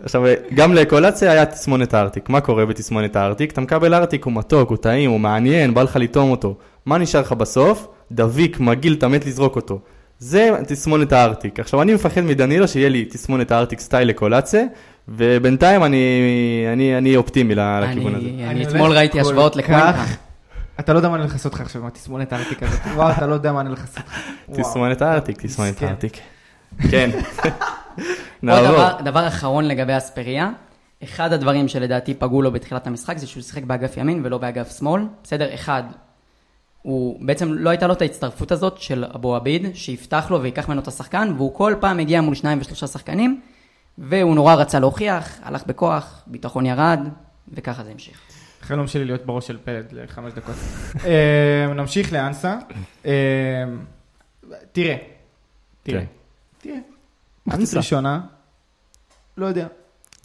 עכשיו, גם לאקולציה היה תסמונת הארטיק. מה קורה בתסמונת הארטיק? אתה מקבל ארטיק, הוא מתוק, הוא טעים, הוא מעניין, בא לך לטעום אותו. מה נשאר לך בסוף? דביק, מגעיל, אתה מת לזרוק אותו. זה תסמונת הארטיק. עכשיו, אני מפחד מדנילו שיהיה לי תסמונת הארטיק סטייל אקולציה, ובינתיים אני, אני, אני אופטימי לכיוון הזה. אני, אני אתמול ראיתי השוואות כך- לקוונקה. אתה לא יודע מה אני הולך לעשות לך עכשיו עם התסמונת הארטיק הזאת. וואו, אתה לא יודע מה אני הולך לעשות לך. תסמונת הארטיק, תסמונת. הארטיק. כן. נעבור. דבר, אחרון לגבי אספריה, אחד הדברים שלדעתי פגעו לו בתחילת המשחק זה שהוא שיחק באגף ימין ולא באגף שמאל. בסדר, אחד, הוא בעצם לא הייתה לו את ההצטרפות הזאת של אבו עביד, שיפתח לו ויקח ממנו את השחקן, והוא כל פעם הגיע מול שניים ושלושה שחקנים, והוא נורא רצה להוכיח, הלך בכוח, ביטחון ירד, וככה זה המשיך. חלום שלי להיות בראש של פלד לחמש דקות. אה, נמשיך לאנסה. אה, תראה, תראה, כן. תראה. מחצית אנסה. ראשונה, לא יודע.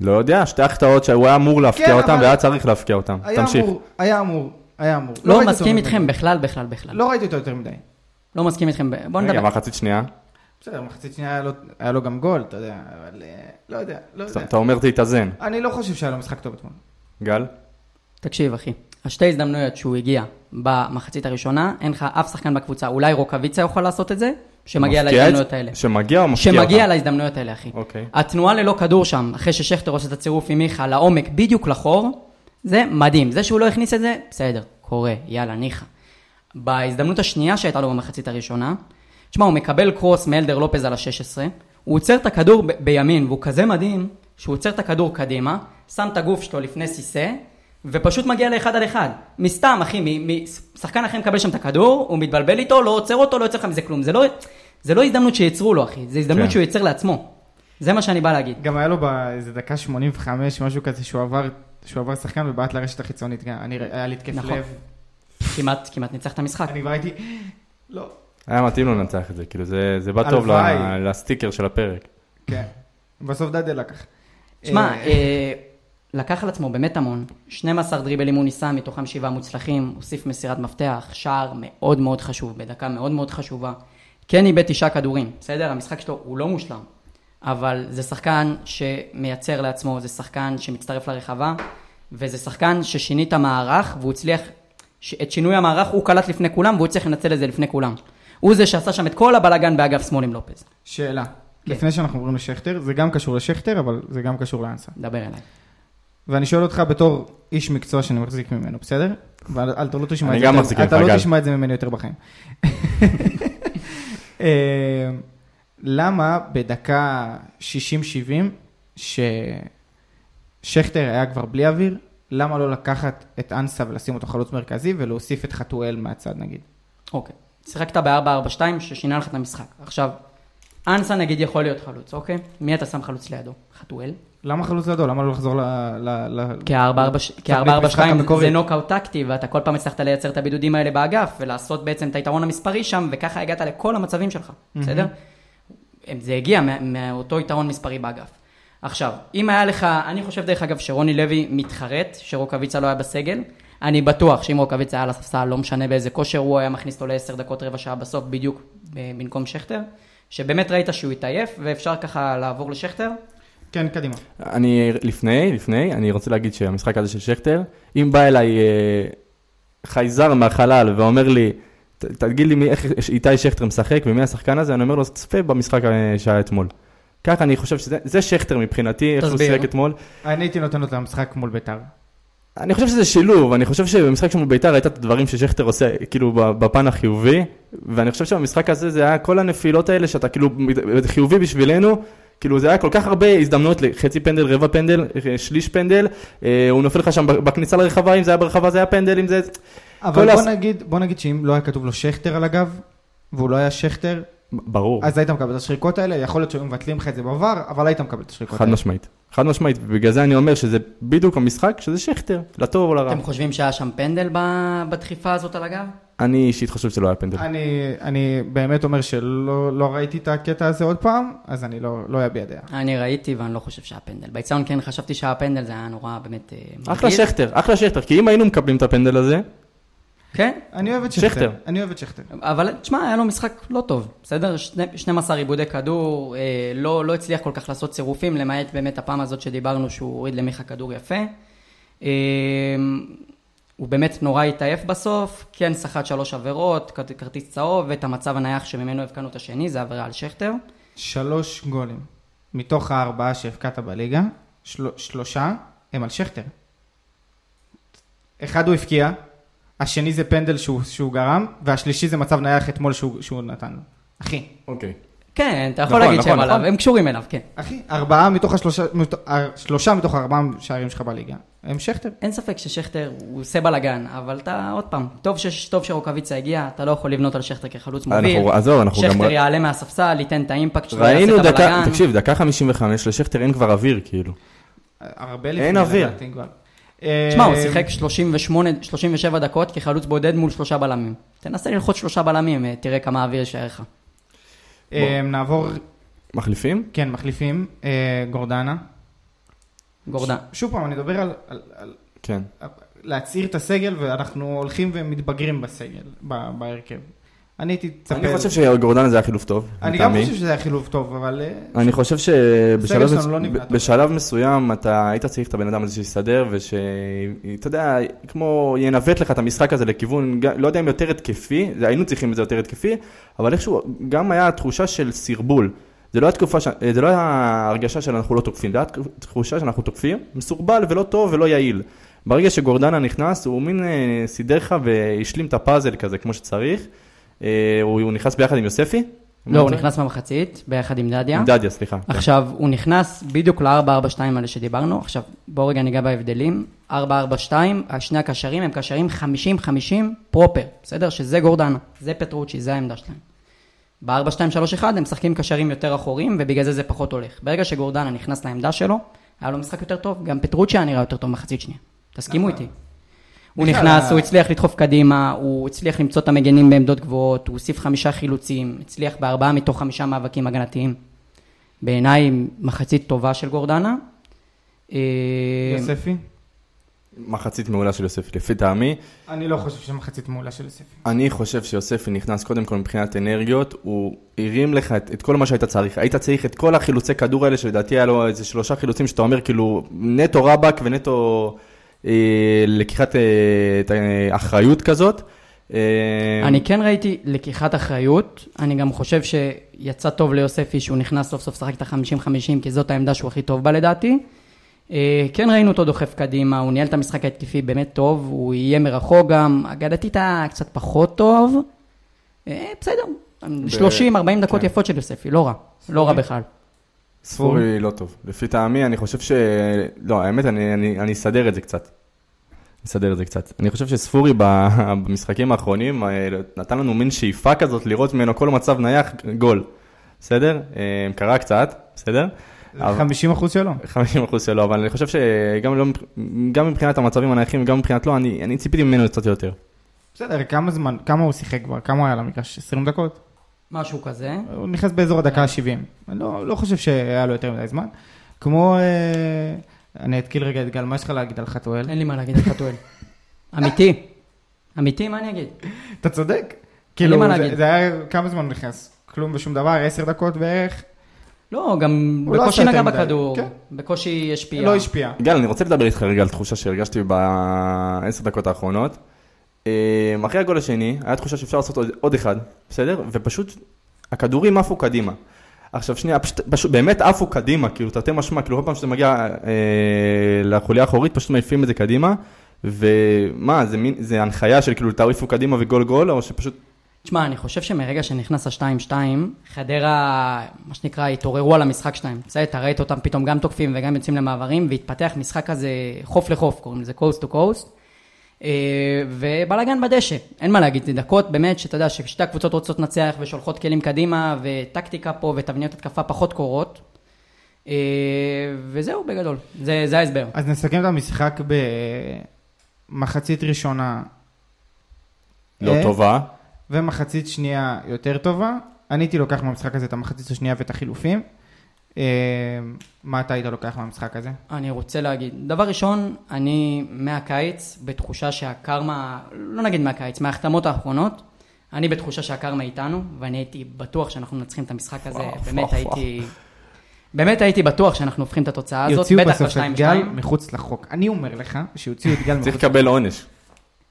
לא יודע, שתי החטאות שהוא היה אמור להפקיע כן, אותם אבל- והיה צריך להפקיע אותם. היה תמשיך. אמור, היה אמור, היה אמור. לא ראיתי מסכים איתכם בכלל, בכלל, בכלל. לא ראיתי אותו יותר מדי. לא מסכים איתכם, ב- בואו רגע, נדבר. מחצית שנייה. בסדר, מחצית שנייה היה לו- היה לו גם גול, אתה יודע, אבל אה, לא יודע, לא יודע. אתה אומר תתאזן. אני לא חושב שהיה לו משחק טוב אתמול. גל? תקשיב אחי, השתי הזדמנויות שהוא הגיע במחצית הראשונה, אין לך אף שחקן בקבוצה, אולי רוקאביצה יכול לעשות את זה, שמגיע להזדמנויות האלה. שמגיע או מפקיע? שמגיע להזדמנויות האלה אחי. אוקיי. התנועה ללא כדור שם, אחרי ששכטר עושה את הצירוף עם מיכה לעומק, בדיוק לחור, זה מדהים. זה שהוא לא הכניס את זה, בסדר, קורה, יאללה, ניחא. בהזדמנות השנייה שהייתה לו במחצית הראשונה, תשמע, הוא מקבל קרוס מאלדר לופז על ה-16, הוא עוצר את הכדור ב- בימין, והוא כזה מדהים, שהוא עוצר את הכדור קדימה, שם את הגוף שלו לפני סיסא, ופשוט מגיע לאחד על אחד. מסתם, אחי, שחקן אחר מקבל שם את הכדור, הוא מתבלבל איתו, לא עוצר אותו, לא יוצא לך מזה כלום. זה לא, זה לא הזדמנות שיצרו לו, אחי, זה הזדמנות כן. שהוא ייצר לעצמו. זה מה שאני בא להגיד. גם היה לו באיזה דקה 85, משהו כזה, שהוא עבר, שהוא עבר שחקן ובעט לרשת החיצונית. גם, אני, היה לי התקף נכון. לב. כמעט, כמעט ניצח את המשחק. אני כבר הייתי, לא. היה מתאים לו לנצח את זה, כאילו זה זה בא טוב לסטיקר של הפרק. כן. בסוף דאדל לקח. שמע, אה, אה, לקח על עצמו באמת המון. 12 דריבלים הוא ניסה, מתוכם שבעה מוצלחים, הוסיף מסירת מפתח, שער מאוד מאוד חשוב, בדקה מאוד מאוד חשובה. כן איבד תשעה כדורים, בסדר? המשחק שלו הוא לא מושלם, אבל זה שחקן שמייצר לעצמו, זה שחקן שמצטרף לרחבה, וזה שחקן ששיני את המערך, והוא הצליח, את שינוי המערך הוא קלט לפני כולם, והוא הצליח לנצל את זה לפני כולם. הוא זה שעשה שם את כל הבלגן באגף שמאל עם לופז. שאלה. כן. לפני שאנחנו עוברים לשכטר, זה גם קשור לשכטר, אבל זה גם קשור לאנסה. דבר אליי. ואני שואל אותך בתור איש מקצוע שאני מחזיק ממנו, בסדר? ואל אתה לא תשמע אני את זה גם יותר- מחזיק ממך, אתה לא. תשמע את זה ממני יותר בחיים. אה, למה בדקה 60-70, ששכטר היה כבר בלי אוויר, למה לא לקחת את אנסה ולשים אותו חלוץ מרכזי ולהוסיף את חתואל מהצד נגיד? אוקיי. שיחקת ב-4-4-2 ששינה לך את המשחק. עכשיו, אנסה נגיד יכול להיות חלוץ, אוקיי? מי אתה שם חלוץ לידו? חתואל? למה חלוץ לידו? למה לא לחזור ל... ל- ל- כי ה-4-4-2 משחק המקורי. זה נוקאוט טקטי, ואתה כל פעם הצלחת לייצר את הבידודים האלה באגף, ולעשות בעצם את היתרון המספרי שם, וככה הגעת לכל המצבים שלך, בסדר? זה הגיע מאותו יתרון מספרי באגף. עכשיו, אם היה לך, אני חושב דרך אגב שרוני לוי מתחרט, שרוקאביצה לא היה בסגל, אני בטוח שאם רוקאביצה היה על הספסל, לא משנה באיזה כושר, הוא היה מכניס אותו לעשר דקות, רבע שעה בסוף, בדיוק ב- במקום שכטר, שבאמת ראית שהוא התעייף, ואפשר ככה לעבור לשכטר. כן, קדימה. אני, לפני, לפני, אני רוצה להגיד שהמשחק הזה של שכטר, אם בא אליי אה, חייזר מהחלל ואומר לי, "ת- תגיד לי מי, איך איתי שכטר משחק ומי השחקן הזה, אני אומר לו, צפה במשחק אה, שהיה אתמול. ככה אני חושב שזה זה שכטר מבחינתי, איך תסביר. שיחק אתמול. אני הייתי נותן לו את המשחק מול ביתר. אני חושב שזה שילוב, אני חושב שבמשחק של ביתר ראית את הדברים ששכטר עושה, כאילו בפן החיובי, ואני חושב שבמשחק הזה זה היה כל הנפילות האלה שאתה כאילו חיובי בשבילנו, כאילו זה היה כל כך הרבה הזדמנויות לחצי פנדל, רבע פנדל, שליש פנדל, אה, הוא נופל לך שם בכניסה לרחבה, אם זה היה ברחבה זה היה פנדל, אם זה... אבל בוא הס- נגיד, בוא נגיד שאם לא היה כתוב לו שכטר על הגב, והוא לא היה שכטר, ברור, אז היית מקבל את השריקות האלה, יכול להיות שהיו מבטלים לך את זה בעבר, אבל היית מקבל את השריקות חד האלה. משמעית, חד משמעית, ובגלל זה אני אומר שזה בדיוק המשחק, שזה שכטר, לטוב או לרע. אתם חושבים שהיה שם פנדל ב- בדחיפה הזאת על הגב? אני אישית חושב שלא היה פנדל. אני, אני באמת אומר שלא לא ראיתי את הקטע הזה עוד פעם, אז אני לא, לא אביע דעה. אני ראיתי ואני לא חושב שהיה פנדל. באיצטדיון כן חשבתי שהיה פנדל, זה היה נורא באמת... אה, אחלה מגעיל. שכטר, אחלה שכטר, כי אם היינו מקבלים את הפנדל הזה, כן, אני אוהב את שכטר. שכטר. אני אוהב את שכטר. אבל תשמע, היה לו משחק לא טוב, בסדר? שני- 12 עיבודי כדור, אה, לא, לא הצליח כל כך לעשות צירופים, למעט באמת הפעם הזאת שדיברנו שהוא הוריד למיכה כדור יפה. אה, הוא באמת נורא התעייף בסוף, כן סחט שלוש עבירות, כרטיס צהוב, ואת המצב הנייח שממנו הבקענו את השני, זה עבירה על שכטר. שלוש גולים. מתוך הארבעה שהבקעת בליגה, של, שלושה הם על שכטר. אחד הוא הבקיע, השני זה פנדל שהוא, שהוא גרם, והשלישי זה מצב נייח אתמול שהוא, שהוא נתן לו. אחי, אוקיי. כן, אתה יכול נכון, להגיד נכון, שהם עליו, נכון. הם קשורים אליו, כן. אחי, ארבעה מתוך השלושה, אה, שלושה מתוך ארבעה שערים שלך בליגה, הם שכטר. אין ספק ששכטר הוא עושה בלאגן, אבל אתה, עוד פעם, טוב, ש... טוב שרוקאביצה הגיע, אתה לא יכול לבנות על שכטר כחלוץ מוביל. אנחנו- עזוב, אנחנו גם... שכטר יעלה מהספסל, ייתן את האימפקט שלו, יעשה ראינו את דקה, הבלאגן. תקשיב, דקה 55, לשכטר אין כבר אוויר, כאילו. הרבה אין אוויר. תשמע, הוא אה, שיחק 38, 37 דקות כחלוץ בודד מול שלושה בלמים. תנסה ללחוץ שלושה בלמים, אה, תראה כמה אוויר יישאר לך. אה, נעבור, מחליפים? כן, מחליפים, אה, גורדנה. גורדן. שוב פעם, אני מדבר על- על- על כן. להצעיר את הסגל, ואנחנו הולכים ומתבגרים בסגל, ב- בהרכב. אני הייתי מצפה... אני חושב שגורדנה זה היה חילוף טוב. אני גם. חושב שזה היה חילוף טוב, אבל... אה, אני חושב שבשלב לא מסוים אתה היית צריך את הבן אדם הזה שיסתדר ושאתה יודע, כמו ינווט לך את המשחק הזה לכיוון, לא יודע אם יותר התקפי, היינו צריכים את זה יותר התקפי, אבל איכשהו גם היה תחושה של סרבול. זה לא התקופה, ש- זה לא היה הרגשה של אנחנו לא תוקפים, זה היה תחושה שאנחנו תוקפים, מסורבל ולא טוב ולא יעיל. ברגע שגורדנה נכנס, הוא מין אה, סידר לך והשלים את הפאזל כזה כמו שצריך. אה, הוא הוא נכנס ביחד עם יוספי? לא, הוא נכנס במחצית, ביחד עם דדיה. עם דדיה, סליחה. כן. עכשיו, הוא נכנס בדיוק ל-4-4-2 האלה שדיברנו. עכשיו, בואו רגע ניגע בהבדלים. 4-4-2, שני הקשרים הם קשרים 50-50 פרופר, בסדר? שזה גורדנה, זה פטרוצ'י, זה העמדה שלהם. ב-4-2-3-1 הם משחקים קשרים יותר אחוריים, ובגלל זה זה פחות הולך. ברגע שגורדנה נכנס לעמדה שלו, היה לו משחק יותר טוב, גם פטרוצ'י היה נראה יותר טוב מחצית שנייה. תסכימו איתי. הוא נכנס, הוא הצליח לדחוף קדימה, הוא הצליח למצוא את המגנים בעמדות גבוהות, הוא הוסיף חמישה חילוצים, הצליח בארבעה מתוך חמישה מאבקים הגנתיים. בעיניי מחצית טובה של גורדנה. אה, יוספי? מחצית מעולה של יוספי, לפי טעמי. אני לא חושב שמחצית מעולה של יוספי. אני חושב שיוספי נכנס קודם כל מבחינת אנרגיות, הוא הרים לך את, את כל מה שהיית צריך. היית צריך את כל החילוצי כדור האלה, שלדעתי היה לו איזה שלושה חילוצים שאתה אומר כאילו נטו רבאק ונטו לקיחת אה, את האחריות כזאת. אה, אני כן ראיתי לקיחת אחריות, אני גם חושב שיצא טוב ליוספי שהוא נכנס סוף סוף לשחק את ה-50-50, כי זאת העמדה שהוא הכי טוב בה לדעתי. אה, כן ראינו אותו דוחף קדימה, הוא ניהל את המשחק ההתקפי באמת טוב, הוא יהיה מרחוק גם, הגדתית היה קצת פחות טוב. אה, בסדר, 30-40 דקות כן. יפות של יוספי, לא רע, לא רע בכלל. ספורי לא טוב. לפי טעמי, אני חושב ש... לא, האמת, אני, אני, אני אסדר את זה קצת. אסדר את זה קצת. אני חושב שספורי במשחקים האחרונים אה, נתן לנו מין שאיפה כזאת לראות ממנו כל מצב נייח, גול. בסדר? אה, קרה קצת, בסדר? אבל- 50 אחוז שלו. 50 אחוז שלו, אבל אני חושב שגם לא, גם מבחינת המצבים הנייחים וגם מבחינת לא, אני, אני ציפיתי ממנו קצת יותר. בסדר, כמה זמן, כמה הוא שיחק כבר? כמה הוא היה למגרש? 20 דקות? משהו כזה. הוא נכנס באזור הדקה ה-70. אני לא, לא חושב שהיה לו יותר מדי זמן. כמו, אה, אני אתקיל רגע את גל, מה יש לך להגיד על חתואל? אין לי מה להגיד על חתואל. אמיתי. אמיתי, מה אני אגיד? אתה צודק. כאילו, זה. זה היה, כמה זמן הוא נכנס? כלום ושום דבר, 10 דקות בערך? לא, גם לא בקושי נגע בכדור, כן. בקושי השפיע. לא השפיע. גל, אני רוצה לדבר איתך רגע על תחושה שהרגשתי בעשר דקות האחרונות. אה, אחרי הגול השני, היה תחושה שאפשר לעשות עוד, עוד אחד, בסדר? ופשוט, הכדורים עפו קדימה. עכשיו שנייה, פשוט, פשוט באמת עפו קדימה, כאילו תרתי משמע, כאילו כל פעם שזה מגיע אה, לחוליה האחורית, פשוט מעיפים את זה קדימה. ומה, זה, מין, זה הנחיה של כאילו תעריפו קדימה וגול גול, או שפשוט... תשמע, אני חושב שמרגע שנכנס ה-2-2, חדרה, מה שנקרא, התעוררו על המשחק שלהם. בסדר, אתה ראית אותם פתאום גם תוקפים וגם יוצאים למעברים, והתפתח משחק כזה חוף לחוף, קוראים לזה coast to coast. אה, ובלאגן בדשא, אין מה להגיד, זה דקות באמת שאתה יודע ששתי הקבוצות רוצות לנצח ושולחות כלים קדימה, וטקטיקה פה ותבניות התקפה פחות קורות. אה, וזהו בגדול, זה, זה ההסבר. אז נסכם את המשחק במחצית ראשונה לא אה? טובה. ומחצית שנייה יותר טובה. אני הייתי לוקח מהמשחק הזה את המחצית השנייה ואת החילופים. אה, מה אתה היית לוקח מהמשחק הזה? אני רוצה להגיד, דבר ראשון, אני מהקיץ בתחושה שהקרמה, לא נגיד מהקיץ, מההחתמות האחרונות, אני בתחושה שהקרמה איתנו, ואני הייתי בטוח שאנחנו מנצחים את המשחק הזה, וואו, באמת וואו, הייתי... באמת הייתי בטוח שאנחנו הופכים את התוצאה הזאת, יוציאו בטח בסוף את בשתיים גל שתיים. מחוץ לחוק. אני אומר לך שיוציאו את גל מחוץ צריך לחוק. לקבל עונש.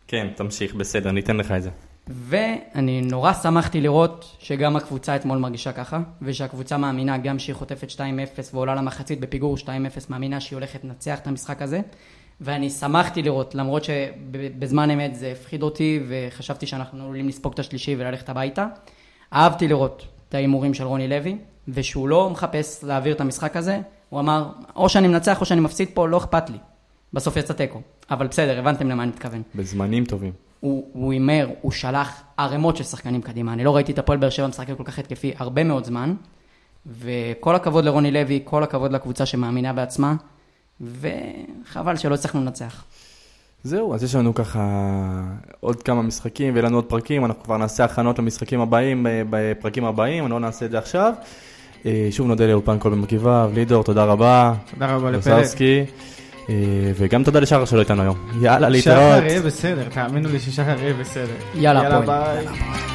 כן, תמשיך, בסדר, ניתן לך את זה. ואני נורא שמחתי לראות שגם הקבוצה אתמול מרגישה ככה, ושהקבוצה מאמינה גם שהיא חוטפת 2-0 ועולה למחצית בפיגור 2-0, מאמינה שהיא הולכת לנצח את המשחק הזה. ואני שמחתי לראות, למרות שבזמן אמת זה הפחיד אותי, וחשבתי שאנחנו עלולים לספוג את השלישי וללכת הביתה. אהבתי לראות את ההימורים של רוני לוי, ושהוא לא מחפש להעביר את המשחק הזה, הוא אמר, או שאני מנצח או שאני מפסיד פה, לא אכפת לי. בסוף יצא תיקו. אבל בסדר, הבנתם למה אני מתכוון. בזמנים טובים. הוא הוא הימר, הוא שלח ערימות של שחקנים קדימה. אני לא ראיתי את הפועל באר שבע משחקת כל כך התקפי הרבה מאוד זמן. וכל הכבוד לרוני לוי, כל הכבוד לקבוצה שמאמינה בעצמה, וחבל שלא הצלחנו לנצח. זהו, אז יש לנו ככה עוד כמה משחקים ויהיה לנו עוד פרקים, אנחנו כבר נעשה הכנות למשחקים הבאים אה, בפרקים הבאים, אני לא נעשה את זה עכשיו. אה, שוב נודה לאולפן כל במרכיביו, לידור, תודה רבה. תודה רבה לפלג. אה, וגם תודה לשחר שלא איתנו היום. יאללה, שחר להתראות. יהיה בסדר, תאמינו לי ששחר יהיה בסדר. יאללה, הפועל. ביי.